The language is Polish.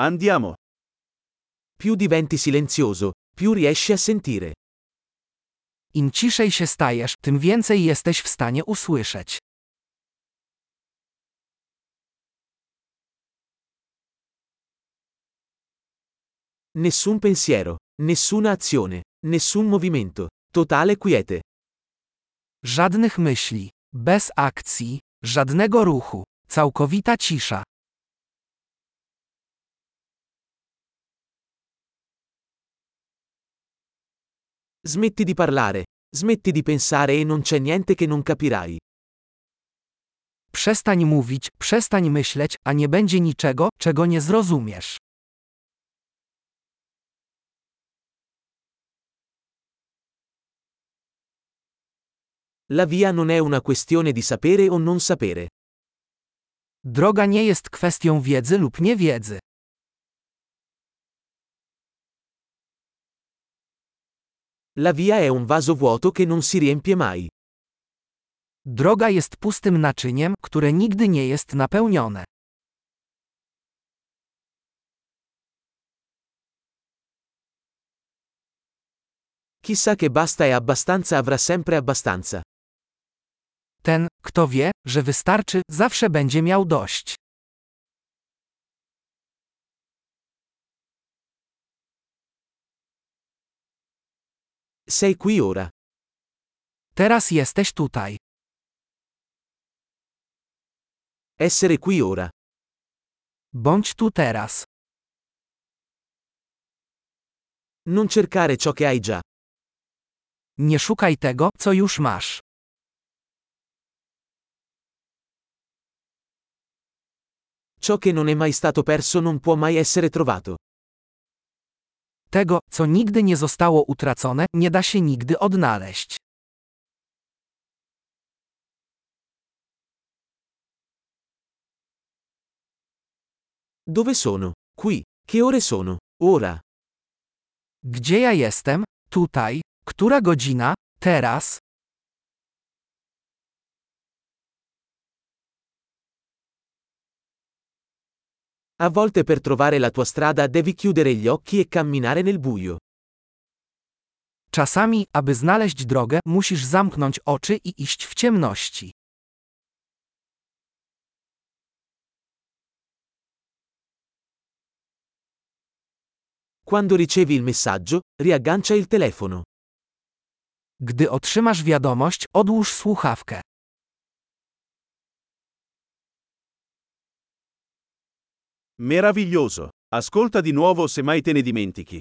Andiamo. Più diventi silenzioso, più riesci a sentire. Im ciszej się stajesz, tym więcej jesteś w stanie usłyszeć. Nessun pensiero, nessuna azione, nessun movimento. Totale quiete. Żadnych myśli, bez akcji, żadnego ruchu, całkowita cisza. Smetti di parlare, smetti di pensare e non c'è niente che non capirai. Przestań mówić, przestań myśleć, a nie będzie niczego, czego nie zrozumiesz. La via non è una questione di sapere o non sapere. Droga nie jest kwestią wiedzy lub niewiedzy. La via è un vaso vuoto che non si riempie mai. Droga jest pustym naczyniem, które nigdy nie jest napełnione. Chissà che basta e abbastanza avrà sempre abbastanza. Ten, kto wie, że wystarczy, zawsze będzie miał dość. Sei qui ora. Teraz jesteś tutaj. Essere qui ora. Bądź tu teraz. Non cercare ciò che hai già. Nie szukaj tego, co już masz. Ciò che non è mai stato perso non può mai essere trovato. Tego, co nigdy nie zostało utracone, nie da się nigdy odnaleźć. Dove sono? Qui. Che ore sono? Ora. Gdzie ja jestem? Tutaj. Która godzina? Teraz. A volte per trovare la tua strada devi chiudere gli occhi e camminare nel buio. Czasami, aby znaleźć drogę, musisz zamknąć oczy i iść w ciemności. Quando ricevi il messaggio, riaggancia il telefono. Gdy otrzymasz wiadomość, odłóż słuchawkę. Meraviglioso. Ascolta di nuovo se mai te ne dimentichi.